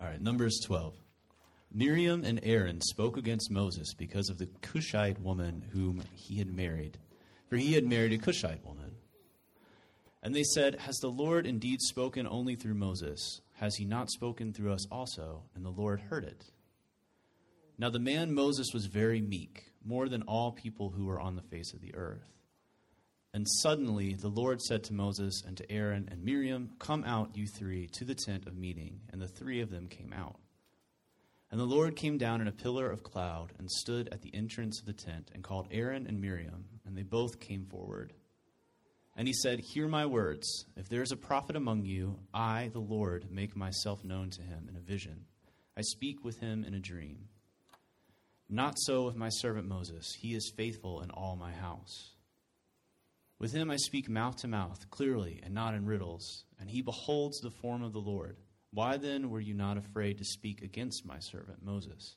All right, Numbers 12. Miriam and Aaron spoke against Moses because of the Cushite woman whom he had married, for he had married a Cushite woman. And they said, Has the Lord indeed spoken only through Moses? Has he not spoken through us also? And the Lord heard it. Now the man Moses was very meek, more than all people who were on the face of the earth. And suddenly the Lord said to Moses and to Aaron and Miriam, Come out, you three, to the tent of meeting. And the three of them came out. And the Lord came down in a pillar of cloud and stood at the entrance of the tent and called Aaron and Miriam, and they both came forward. And he said, Hear my words. If there is a prophet among you, I, the Lord, make myself known to him in a vision. I speak with him in a dream. Not so with my servant Moses. He is faithful in all my house. With him I speak mouth to mouth, clearly, and not in riddles, and he beholds the form of the Lord. Why then were you not afraid to speak against my servant Moses?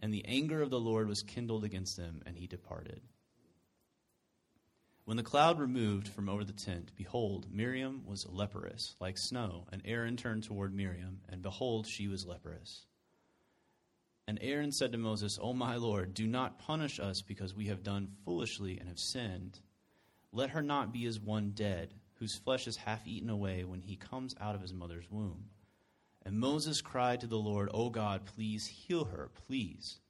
And the anger of the Lord was kindled against them, and he departed. When the cloud removed from over the tent, behold, Miriam was leprous, like snow. And Aaron turned toward Miriam, and behold, she was leprous. And Aaron said to Moses, O my Lord, do not punish us because we have done foolishly and have sinned. Let her not be as one dead, whose flesh is half eaten away when he comes out of his mother's womb. And Moses cried to the Lord, O God, please heal her, please.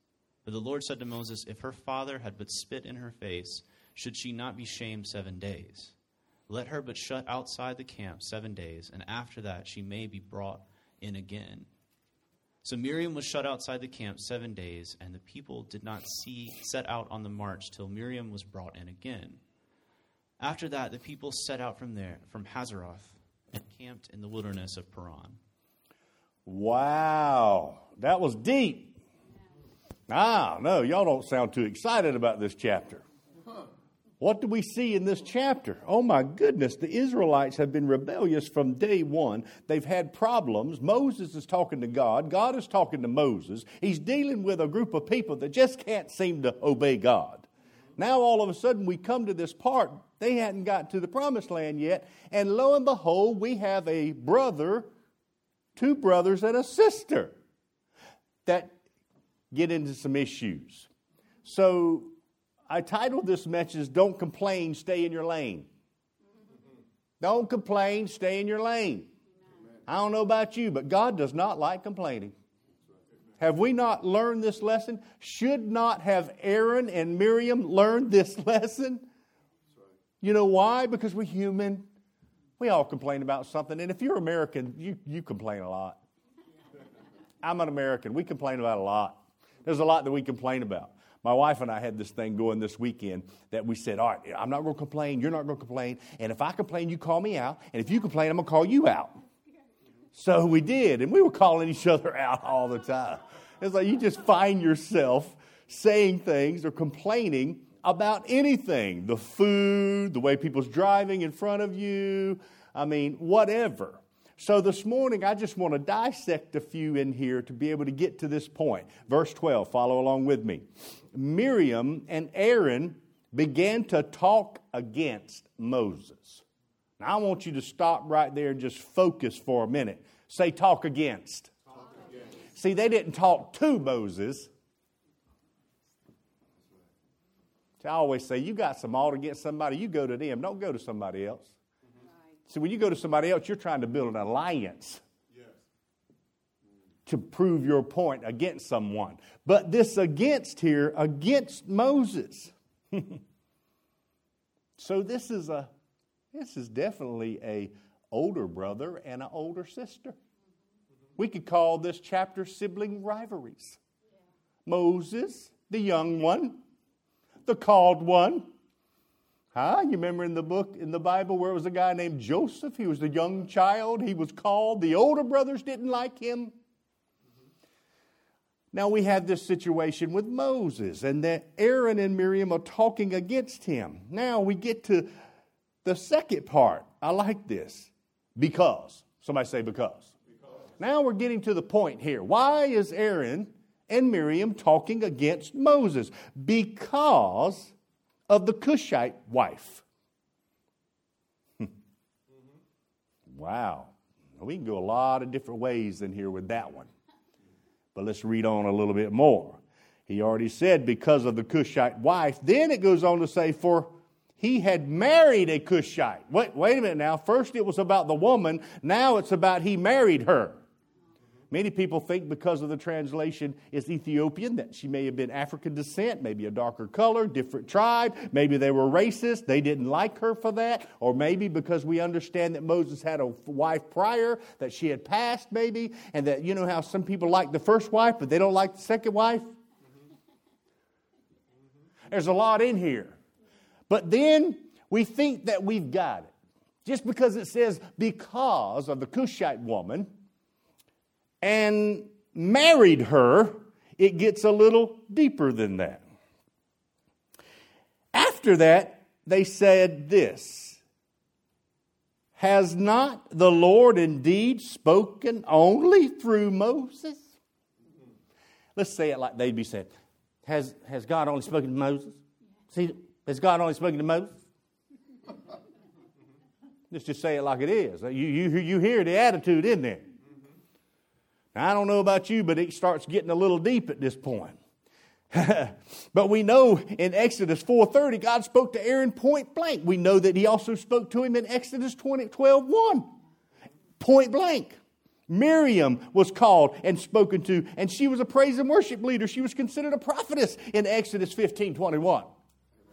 But the Lord said to Moses, If her father had but spit in her face, should she not be shamed seven days? Let her but shut outside the camp seven days, and after that she may be brought in again. So Miriam was shut outside the camp seven days, and the people did not see set out on the march till Miriam was brought in again. After that, the people set out from there, from Hazeroth, and camped in the wilderness of Paran. Wow, that was deep. Ah, no, y'all don't sound too excited about this chapter. What do we see in this chapter? Oh my goodness, the Israelites have been rebellious from day one. They've had problems. Moses is talking to God, God is talking to Moses. He's dealing with a group of people that just can't seem to obey God. Now, all of a sudden, we come to this part. They hadn't got to the promised land yet. And lo and behold, we have a brother, two brothers, and a sister that get into some issues. So I titled this message, Don't Complain, Stay in Your Lane. Don't complain, stay in your lane. I don't know about you, but God does not like complaining. Have we not learned this lesson? Should not have Aaron and Miriam learned this lesson? You know why? Because we're human. We all complain about something. And if you're American, you, you complain a lot. I'm an American. We complain about a lot. There's a lot that we complain about. My wife and I had this thing going this weekend that we said, All right, I'm not going to complain. You're not going to complain. And if I complain, you call me out. And if you complain, I'm going to call you out. So we did. And we were calling each other out all the time. It's like you just find yourself saying things or complaining about anything the food, the way people's driving in front of you. I mean, whatever. So this morning, I just want to dissect a few in here to be able to get to this point. Verse 12, follow along with me. Miriam and Aaron began to talk against Moses. Now, I want you to stop right there and just focus for a minute. Say, talk against. Talk against. See, they didn't talk to Moses. See, I always say, you got some alt against somebody, you go to them. Don't go to somebody else. See, when you go to somebody else, you're trying to build an alliance to prove your point against someone. But this against here, against Moses. so this is a this is definitely a older brother and an older sister. We could call this chapter sibling rivalries. Moses, the young one, the called one. Huh? You remember in the book in the Bible where it was a guy named Joseph? He was the young child. He was called. The older brothers didn't like him. Now we have this situation with Moses, and that Aaron and Miriam are talking against him. Now we get to the second part. I like this. Because. Somebody say because. because. Now we're getting to the point here. Why is Aaron and Miriam talking against Moses? Because of the Cushite wife. wow. We can go a lot of different ways in here with that one. But let's read on a little bit more. He already said because of the Cushite wife. Then it goes on to say, for he had married a Cushite. Wait, wait a minute now. First it was about the woman. Now it's about he married her. Many people think because of the translation is Ethiopian that she may have been African descent, maybe a darker color, different tribe. Maybe they were racist. They didn't like her for that. Or maybe because we understand that Moses had a wife prior, that she had passed, maybe, and that you know how some people like the first wife, but they don't like the second wife? There's a lot in here. But then we think that we've got it. Just because it says because of the Cushite woman, and married her, it gets a little deeper than that. After that, they said this Has not the Lord indeed spoken only through Moses? Let's say it like they'd be said. Has, has God only spoken to Moses? See, has God only spoken to Moses? Let's just say it like it is. You, you, you hear the attitude in there. Now, I don't know about you, but it starts getting a little deep at this point. but we know in Exodus 4:30 God spoke to Aaron point blank. We know that he also spoke to him in Exodus 20, 12, 1. Point blank. Miriam was called and spoken to, and she was a praise and worship leader. She was considered a prophetess in Exodus 15, 21.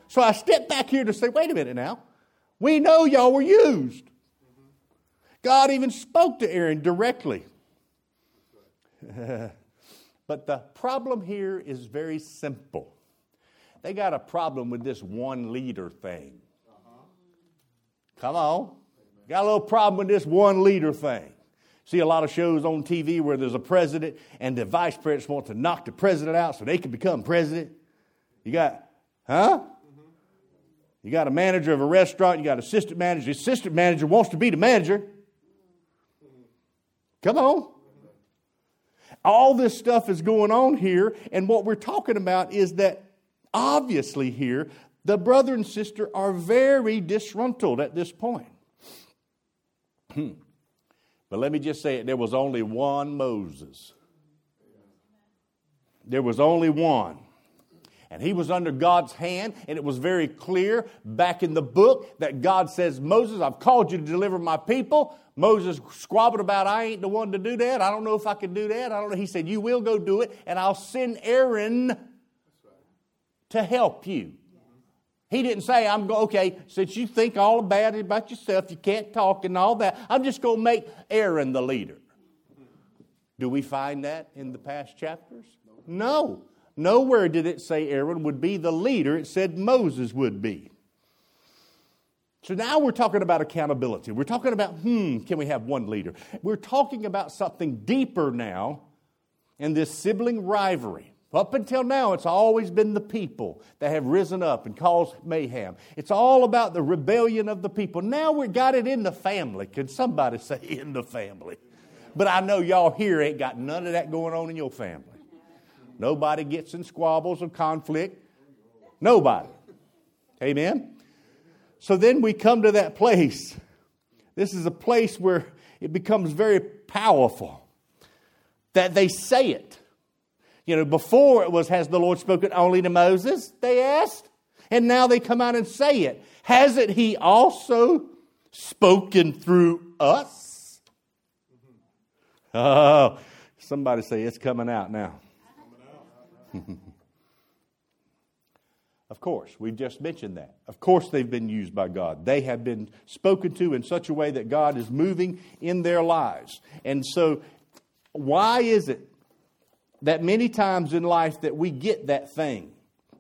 So I step back here to say, wait a minute now. We know y'all were used. God even spoke to Aaron directly. but the problem here is very simple. They got a problem with this one leader thing. Come on. Got a little problem with this one leader thing. See a lot of shows on TV where there's a president and the vice presidents want to knock the president out so they can become president. You got, huh? You got a manager of a restaurant, you got an assistant manager. The assistant manager wants to be the manager. Come on. All this stuff is going on here, and what we're talking about is that obviously here, the brother and sister are very disgruntled at this point. Hmm. But let me just say it there was only one Moses. There was only one. And he was under God's hand, and it was very clear back in the book that God says, Moses, I've called you to deliver my people. Moses squabbled about, I ain't the one to do that. I don't know if I can do that. I don't know. He said, You will go do it, and I'll send Aaron to help you. He didn't say, I'm going, okay, since you think all bad about yourself, you can't talk and all that, I'm just going to make Aaron the leader. Do we find that in the past chapters? No. Nowhere did it say Aaron would be the leader, it said Moses would be. So now we're talking about accountability. We're talking about, hmm, can we have one leader? We're talking about something deeper now in this sibling rivalry. Up until now, it's always been the people that have risen up and caused mayhem. It's all about the rebellion of the people. Now we've got it in the family. Can somebody say in the family? But I know y'all here ain't got none of that going on in your family. Nobody gets in squabbles or conflict. Nobody. Amen? So then we come to that place. This is a place where it becomes very powerful that they say it. You know, before it was, Has the Lord spoken only to Moses? They asked. And now they come out and say it. Hasn't He also spoken through us? Oh, somebody say it's coming out now. Of course, we've just mentioned that. Of course, they've been used by God. They have been spoken to in such a way that God is moving in their lives. And so, why is it that many times in life that we get that thing?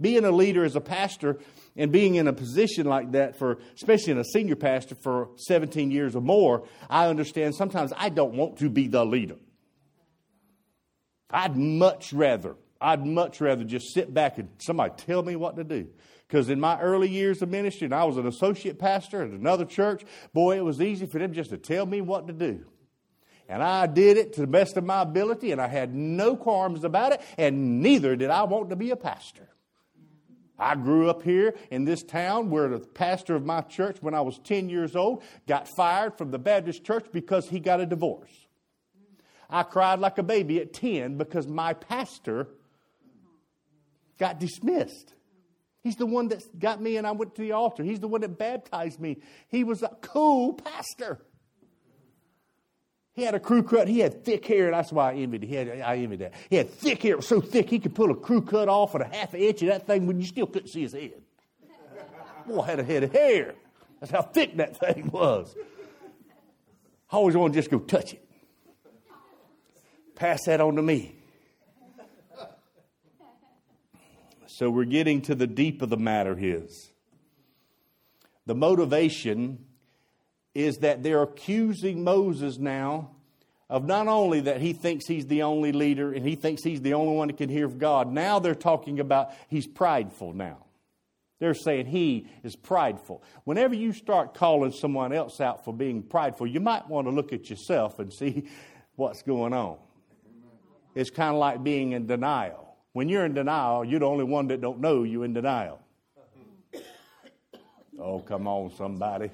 Being a leader as a pastor and being in a position like that for especially in a senior pastor for 17 years or more, I understand sometimes I don't want to be the leader. I'd much rather I'd much rather just sit back and somebody tell me what to do. Because in my early years of ministry, and I was an associate pastor at another church, boy, it was easy for them just to tell me what to do. And I did it to the best of my ability, and I had no qualms about it, and neither did I want to be a pastor. I grew up here in this town where the pastor of my church, when I was 10 years old, got fired from the Baptist church because he got a divorce. I cried like a baby at 10 because my pastor got dismissed. He's the one that got me and I went to the altar. He's the one that baptized me. He was a cool pastor. He had a crew cut. He had thick hair, that's why I envied. Had, I envied that. He had thick hair. It was so thick he could pull a crew cut off at a half an inch of that thing when you still couldn't see his head. Boy had a head of hair. That's how thick that thing was. I always want to just go touch it. Pass that on to me. So we're getting to the deep of the matter His The motivation is that they're accusing Moses now of not only that he thinks he's the only leader and he thinks he's the only one that can hear of God, now they're talking about he's prideful now. They're saying he is prideful. Whenever you start calling someone else out for being prideful, you might want to look at yourself and see what's going on. It's kind of like being in denial. When you're in denial, you're the only one that don't know you're in denial. Oh, come on, somebody.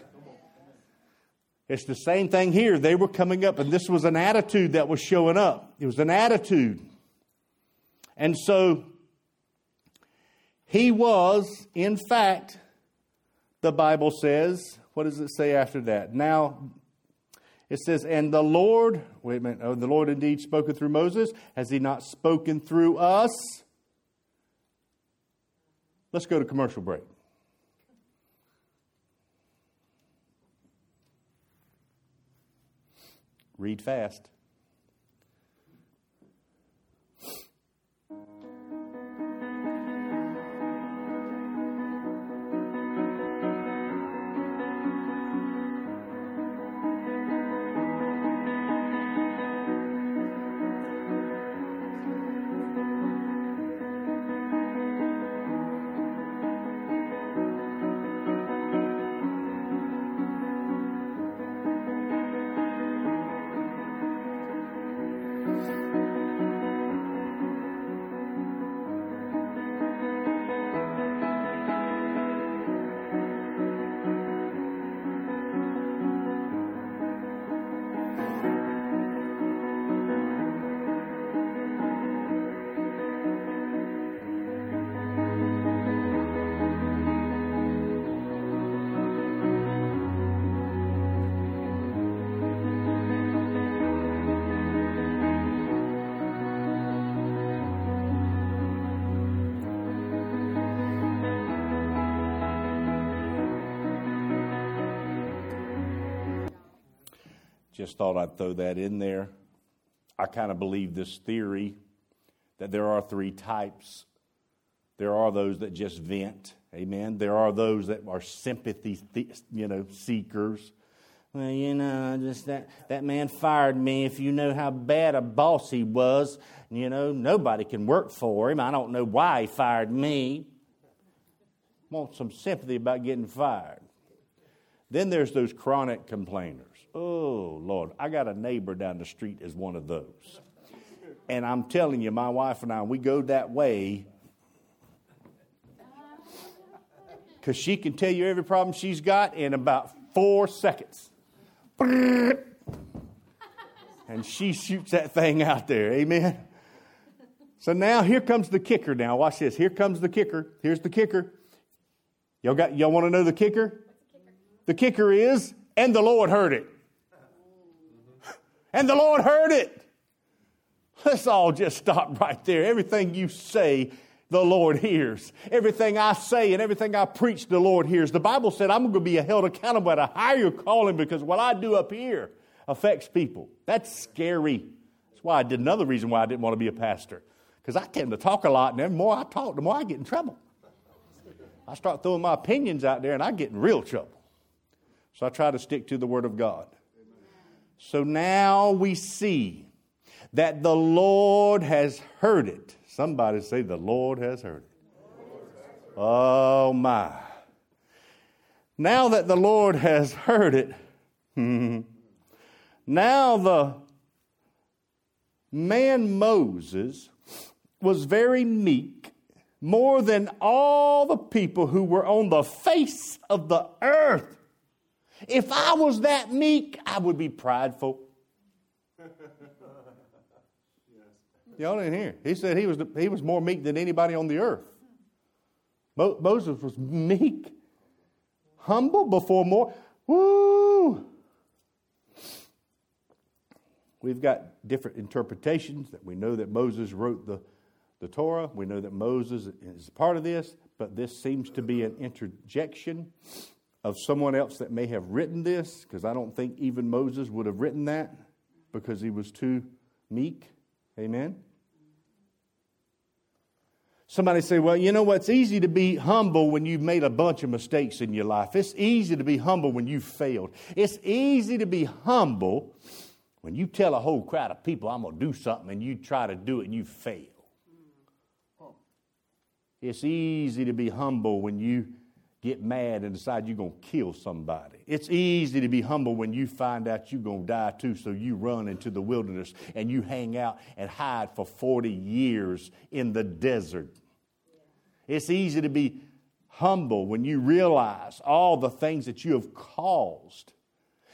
It's the same thing here. They were coming up, and this was an attitude that was showing up. It was an attitude. And so he was, in fact, the Bible says, what does it say after that? Now, it says, and the Lord, wait a minute, oh, the Lord indeed spoken through Moses. Has he not spoken through us? Let's go to commercial break. Read fast. Just thought I'd throw that in there. I kind of believe this theory that there are three types. There are those that just vent, amen. There are those that are sympathy, you know, seekers. Well, you know, just that that man fired me. If you know how bad a boss he was, you know, nobody can work for him. I don't know why he fired me. Want some sympathy about getting fired. Then there's those chronic complainers. Oh, Lord, I got a neighbor down the street is one of those. And I'm telling you, my wife and I, we go that way because she can tell you every problem she's got in about four seconds. And she shoots that thing out there. Amen. So now here comes the kicker. Now, watch this. Here comes the kicker. Here's the kicker. Y'all got y'all want to know the kicker? The kicker is, and the Lord heard it. And the Lord heard it. Let's all just stop right there. Everything you say, the Lord hears. Everything I say and everything I preach, the Lord hears. The Bible said I'm going to be held accountable at a higher calling because what I do up here affects people. That's scary. That's why I did another reason why I didn't want to be a pastor. Because I tend to talk a lot, and the more I talk, the more I get in trouble. I start throwing my opinions out there, and I get in real trouble. So I try to stick to the Word of God. So now we see that the Lord has heard it. Somebody say, The Lord has heard it. Oh my. Now that the Lord has heard it, now the man Moses was very meek more than all the people who were on the face of the earth. If I was that meek, I would be prideful. Y'all didn't hear. He said he was, he was more meek than anybody on the earth. Mo- Moses was meek, humble before more. Woo! We've got different interpretations that we know that Moses wrote the, the Torah. We know that Moses is part of this, but this seems to be an interjection of someone else that may have written this, because I don't think even Moses would have written that because he was too meek. Amen? Somebody say, well, you know what? It's easy to be humble when you've made a bunch of mistakes in your life. It's easy to be humble when you've failed. It's easy to be humble when you tell a whole crowd of people, I'm going to do something, and you try to do it and you fail. It's easy to be humble when you get mad and decide you're going to kill somebody. It's easy to be humble when you find out you're going to die too, so you run into the wilderness and you hang out and hide for 40 years in the desert. It's easy to be humble when you realize all the things that you have caused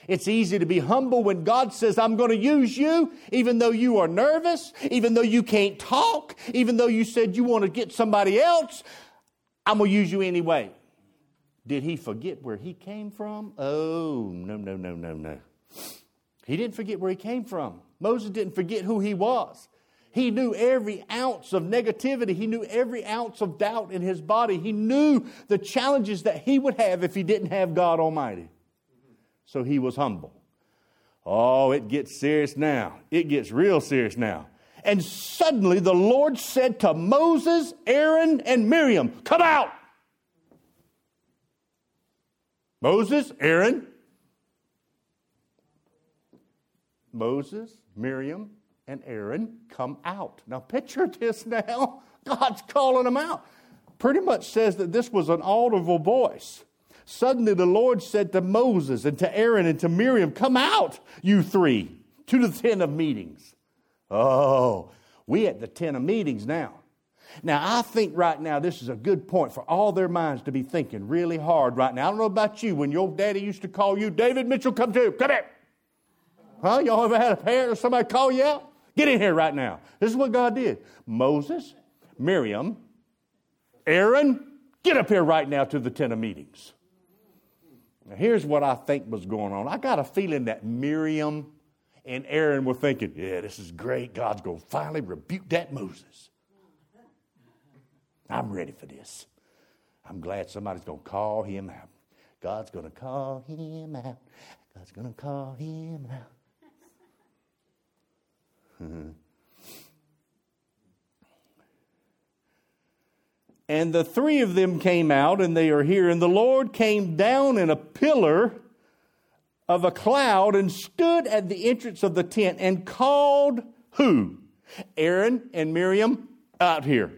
it's easy to be humble when God says, I'm going to use you, even though you are nervous, even though you can't talk, even though you said you want to get somebody else. I'm going to use you anyway. Did he forget where he came from? Oh, no, no, no, no, no. He didn't forget where he came from. Moses didn't forget who he was. He knew every ounce of negativity. He knew every ounce of doubt in his body. He knew the challenges that he would have if he didn't have God Almighty so he was humble. Oh, it gets serious now. It gets real serious now. And suddenly the Lord said to Moses, Aaron, and Miriam, Come out! Moses, Aaron, Moses, Miriam, and Aaron come out. Now, picture this now. God's calling them out. Pretty much says that this was an audible voice. Suddenly the Lord said to Moses and to Aaron and to Miriam, Come out, you three, to the tent of meetings. Oh, we at the tent of meetings now. Now, I think right now this is a good point for all their minds to be thinking really hard right now. I don't know about you. When your daddy used to call you, David Mitchell, come to, come here. Huh? Y'all ever had a parent or somebody call you out? Get in here right now. This is what God did. Moses, Miriam, Aaron, get up here right now to the tent of meetings. Now, here's what I think was going on. I got a feeling that Miriam and Aaron were thinking, yeah, this is great. God's going to finally rebuke that Moses. I'm ready for this. I'm glad somebody's going to call him out. God's going to call him out. God's going to call him out. And the three of them came out, and they are here. And the Lord came down in a pillar of a cloud and stood at the entrance of the tent and called who? Aaron and Miriam out here.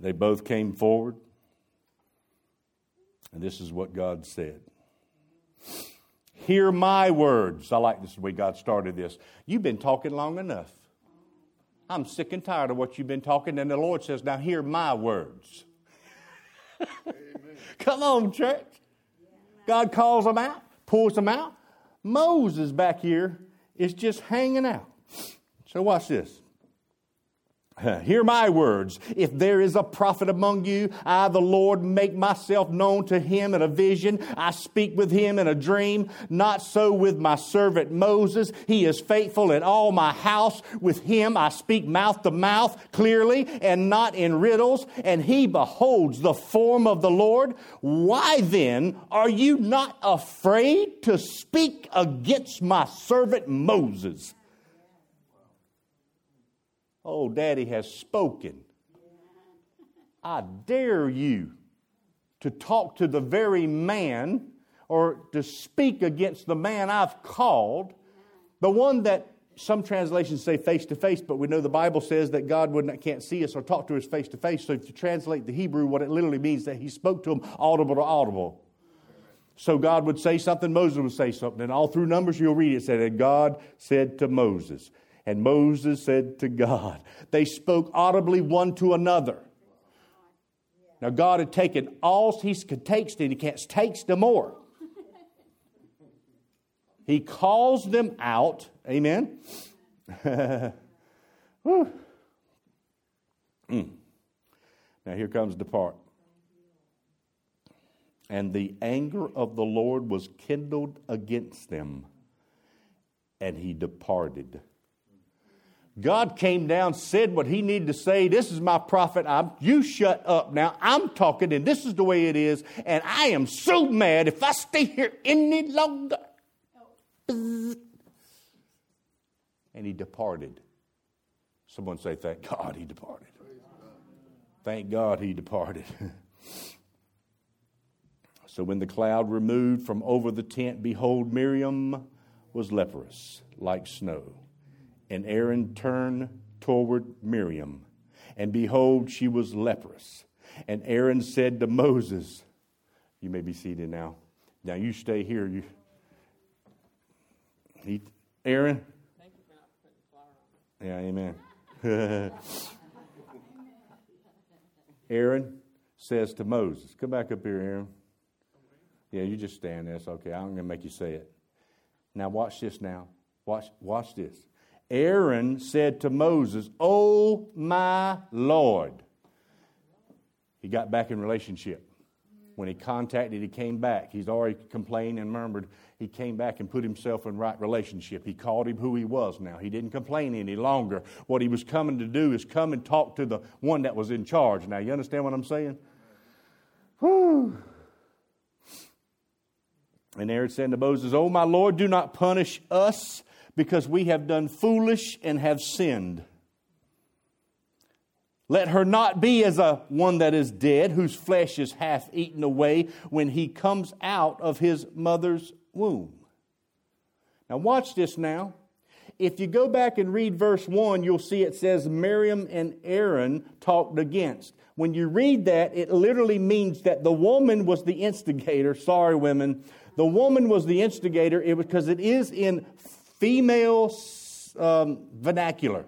They both came forward. And this is what God said. Hear my words. I like this way God started this. You've been talking long enough. I'm sick and tired of what you've been talking. And the Lord says, Now hear my words. Come on, church. God calls them out, pulls them out. Moses back here is just hanging out. So, watch this. Hear my words. If there is a prophet among you, I, the Lord, make myself known to him in a vision. I speak with him in a dream. Not so with my servant Moses. He is faithful in all my house. With him I speak mouth to mouth clearly and not in riddles. And he beholds the form of the Lord. Why then are you not afraid to speak against my servant Moses? Oh, Daddy has spoken. I dare you to talk to the very man or to speak against the man I've called, the one that some translations say face to face, but we know the Bible says that God would not, can't see us or talk to us face to face. So if you translate the Hebrew, what it literally means that he spoke to him audible to audible. So God would say something, Moses would say something. And all through Numbers, you'll read it, said, And God said to Moses, and Moses said to God. They spoke audibly one to another. Now, God had taken all he could take, and he can't take no more. He calls them out. Amen. mm. Now, here comes the part. And the anger of the Lord was kindled against them, and he departed. God came down, said what he needed to say. This is my prophet. I'm, you shut up now. I'm talking, and this is the way it is. And I am so mad if I stay here any longer. And he departed. Someone say, Thank God he departed. Thank God he departed. so when the cloud removed from over the tent, behold, Miriam was leprous like snow. And Aaron turned toward Miriam, and behold, she was leprous. And Aaron said to Moses, You may be seated now. Now you stay here. You, he, Aaron. Thank you for not putting flour on. Yeah, amen. Aaron says to Moses, Come back up here, Aaron. Yeah, you just stand there. It's okay. I'm going to make you say it. Now, watch this now. Watch, watch this. Aaron said to Moses, Oh, my Lord. He got back in relationship. When he contacted, he came back. He's already complained and murmured. He came back and put himself in right relationship. He called him who he was now. He didn't complain any longer. What he was coming to do is come and talk to the one that was in charge. Now, you understand what I'm saying? Whew. And Aaron said to Moses, Oh, my Lord, do not punish us because we have done foolish and have sinned. Let her not be as a one that is dead, whose flesh is half eaten away when he comes out of his mother's womb. Now, watch this now. If you go back and read verse 1, you'll see it says Miriam and Aaron talked against. When you read that, it literally means that the woman was the instigator. Sorry, women. The woman was the instigator It because it is in female um, vernacular.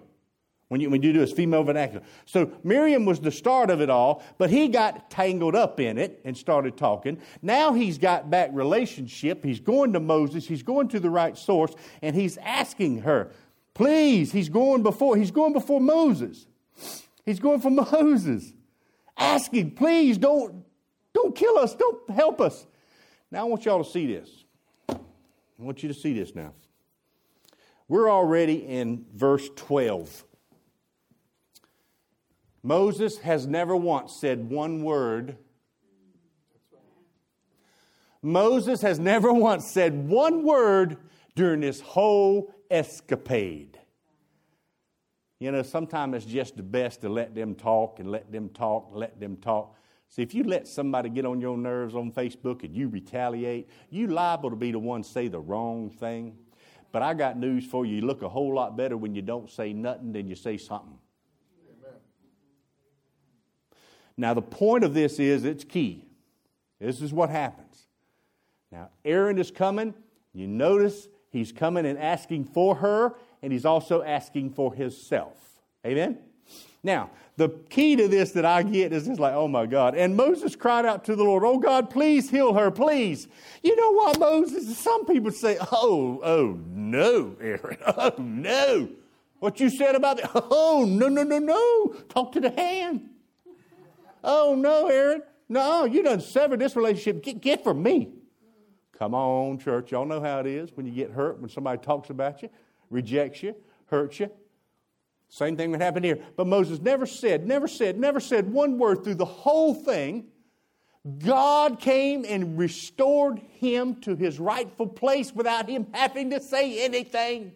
When you, when you do this female vernacular. So Miriam was the start of it all, but he got tangled up in it and started talking. Now he's got back relationship. He's going to Moses. He's going to the right source, and he's asking her, please. He's going before. He's going before Moses. He's going for Moses, asking, please don't don't kill us. Don't help us. Now I want y'all to see this. I want you to see this now. We're already in verse 12. Moses has never once said one word. Moses has never once said one word during this whole escapade. You know, sometimes it's just the best to let them talk and let them talk, and let them talk. See, if you let somebody get on your nerves on Facebook and you retaliate, you liable to be the one say the wrong thing. But I got news for you. You look a whole lot better when you don't say nothing than you say something. Amen. Now, the point of this is it's key. This is what happens. Now, Aaron is coming. You notice he's coming and asking for her, and he's also asking for himself. Amen? Now, the key to this that I get is just like, oh my God. And Moses cried out to the Lord, oh God, please heal her, please. You know what, Moses? Some people say, oh, oh no, Aaron, oh no. What you said about that? Oh, no, no, no, no. Talk to the hand. Oh no, Aaron. No, you done severed this relationship. Get, get from me. Come on, church. Y'all know how it is when you get hurt, when somebody talks about you, rejects you, hurts you. Same thing would happen here. But Moses never said, never said, never said one word through the whole thing. God came and restored him to his rightful place without him having to say anything.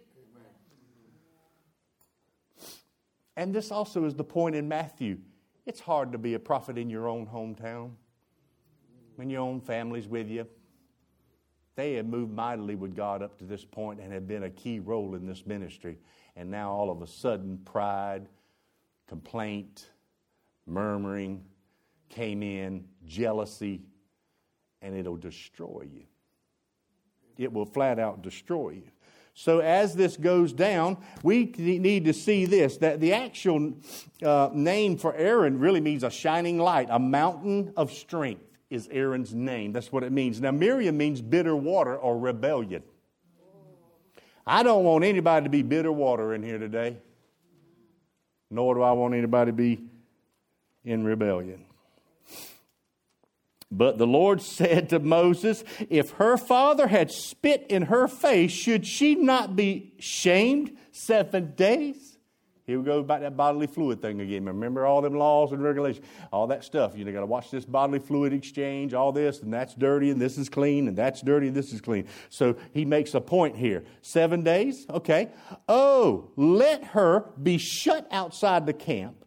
And this also is the point in Matthew. It's hard to be a prophet in your own hometown when your own family's with you. They have moved mightily with God up to this point and have been a key role in this ministry and now all of a sudden pride, complaint, murmuring came in, jealousy, and it'll destroy you. It will flat out destroy you. So, as this goes down, we need to see this that the actual uh, name for Aaron really means a shining light, a mountain of strength is Aaron's name. That's what it means. Now, Miriam means bitter water or rebellion. I don't want anybody to be bitter water in here today, nor do I want anybody to be in rebellion. But the Lord said to Moses, If her father had spit in her face, should she not be shamed seven days? Here we go about that bodily fluid thing again. Remember all them laws and regulations, all that stuff. You know, got to watch this bodily fluid exchange, all this, and that's dirty, and this is clean, and that's dirty, and this is clean. So he makes a point here. Seven days? Okay. Oh, let her be shut outside the camp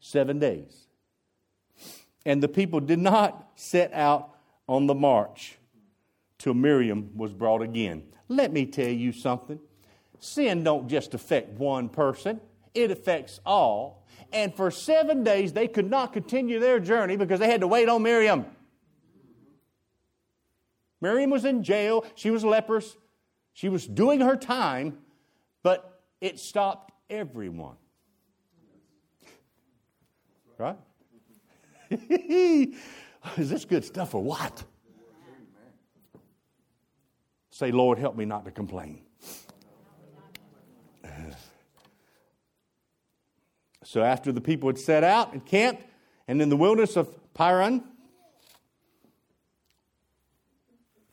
seven days. And the people did not set out on the march till Miriam was brought again. Let me tell you something. Sin don't just affect one person, it affects all. And for seven days, they could not continue their journey because they had to wait on Miriam. Miriam was in jail. She was leprous. She was doing her time, but it stopped everyone. Right? Is this good stuff or what? Say, Lord, help me not to complain. So after the people had set out and camped, and in the wilderness of Paran,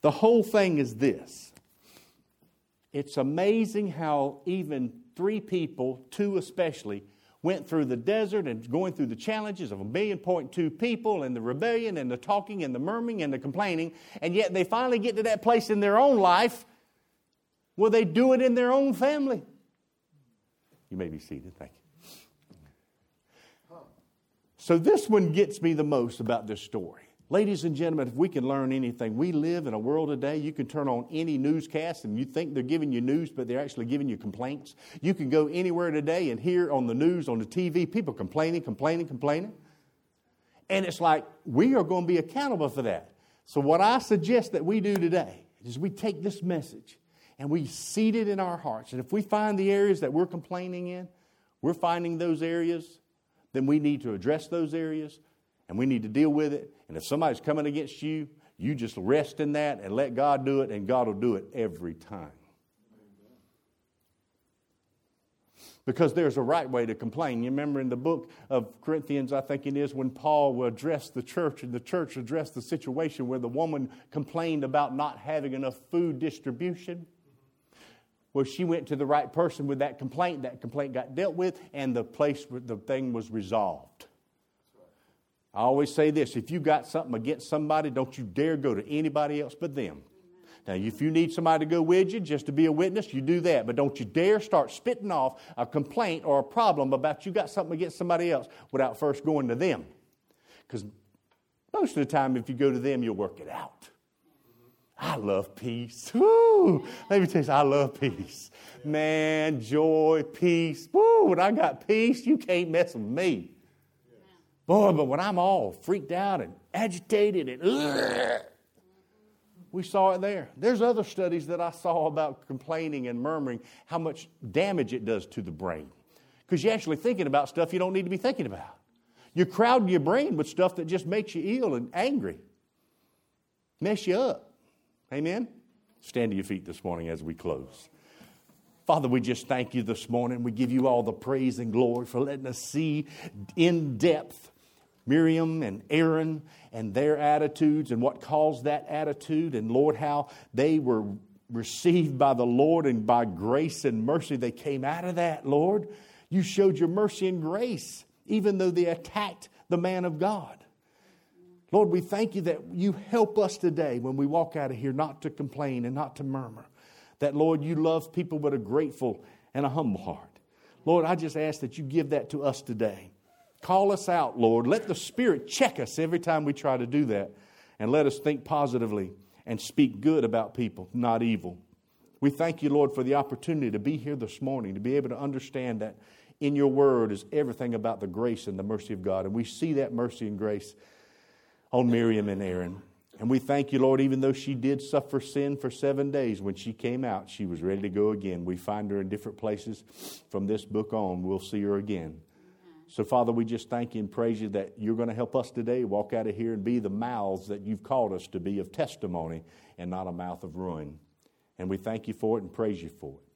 the whole thing is this. It's amazing how even three people, two especially, went through the desert and going through the challenges of a million point two people and the rebellion and the talking and the murmuring and the complaining, and yet they finally get to that place in their own life where they do it in their own family. You may be seated. Thank you. So, this one gets me the most about this story. Ladies and gentlemen, if we can learn anything, we live in a world today, you can turn on any newscast and you think they're giving you news, but they're actually giving you complaints. You can go anywhere today and hear on the news, on the TV, people complaining, complaining, complaining. And it's like, we are going to be accountable for that. So, what I suggest that we do today is we take this message and we seed it in our hearts. And if we find the areas that we're complaining in, we're finding those areas then we need to address those areas and we need to deal with it. And if somebody's coming against you, you just rest in that and let God do it, and God will do it every time. Because there's a right way to complain. You remember in the book of Corinthians, I think it is, when Paul will address the church, and the church addressed the situation where the woman complained about not having enough food distribution. Well, she went to the right person with that complaint. That complaint got dealt with, and the place, the thing was resolved. I always say this if you got something against somebody, don't you dare go to anybody else but them. Now, if you need somebody to go with you just to be a witness, you do that. But don't you dare start spitting off a complaint or a problem about you got something against somebody else without first going to them. Because most of the time, if you go to them, you'll work it out. I love peace. Woo! Let me tell you, I love peace. Man, joy, peace. Woo! When I got peace, you can't mess with me. Boy, but when I'm all freaked out and agitated and ugh, we saw it there. There's other studies that I saw about complaining and murmuring, how much damage it does to the brain. Because you're actually thinking about stuff you don't need to be thinking about. You're crowding your brain with stuff that just makes you ill and angry, mess you up. Amen? Stand to your feet this morning as we close. Father, we just thank you this morning. We give you all the praise and glory for letting us see in depth Miriam and Aaron and their attitudes and what caused that attitude, and Lord, how they were received by the Lord and by grace and mercy they came out of that, Lord. You showed your mercy and grace, even though they attacked the man of God. Lord, we thank you that you help us today when we walk out of here not to complain and not to murmur. That, Lord, you love people with a grateful and a humble heart. Lord, I just ask that you give that to us today. Call us out, Lord. Let the Spirit check us every time we try to do that. And let us think positively and speak good about people, not evil. We thank you, Lord, for the opportunity to be here this morning, to be able to understand that in your word is everything about the grace and the mercy of God. And we see that mercy and grace on Miriam and Aaron. And we thank you, Lord, even though she did suffer sin for seven days, when she came out, she was ready to go again. We find her in different places from this book on. We'll see her again. So, Father, we just thank you and praise you that you're going to help us today walk out of here and be the mouths that you've called us to be of testimony and not a mouth of ruin. And we thank you for it and praise you for it.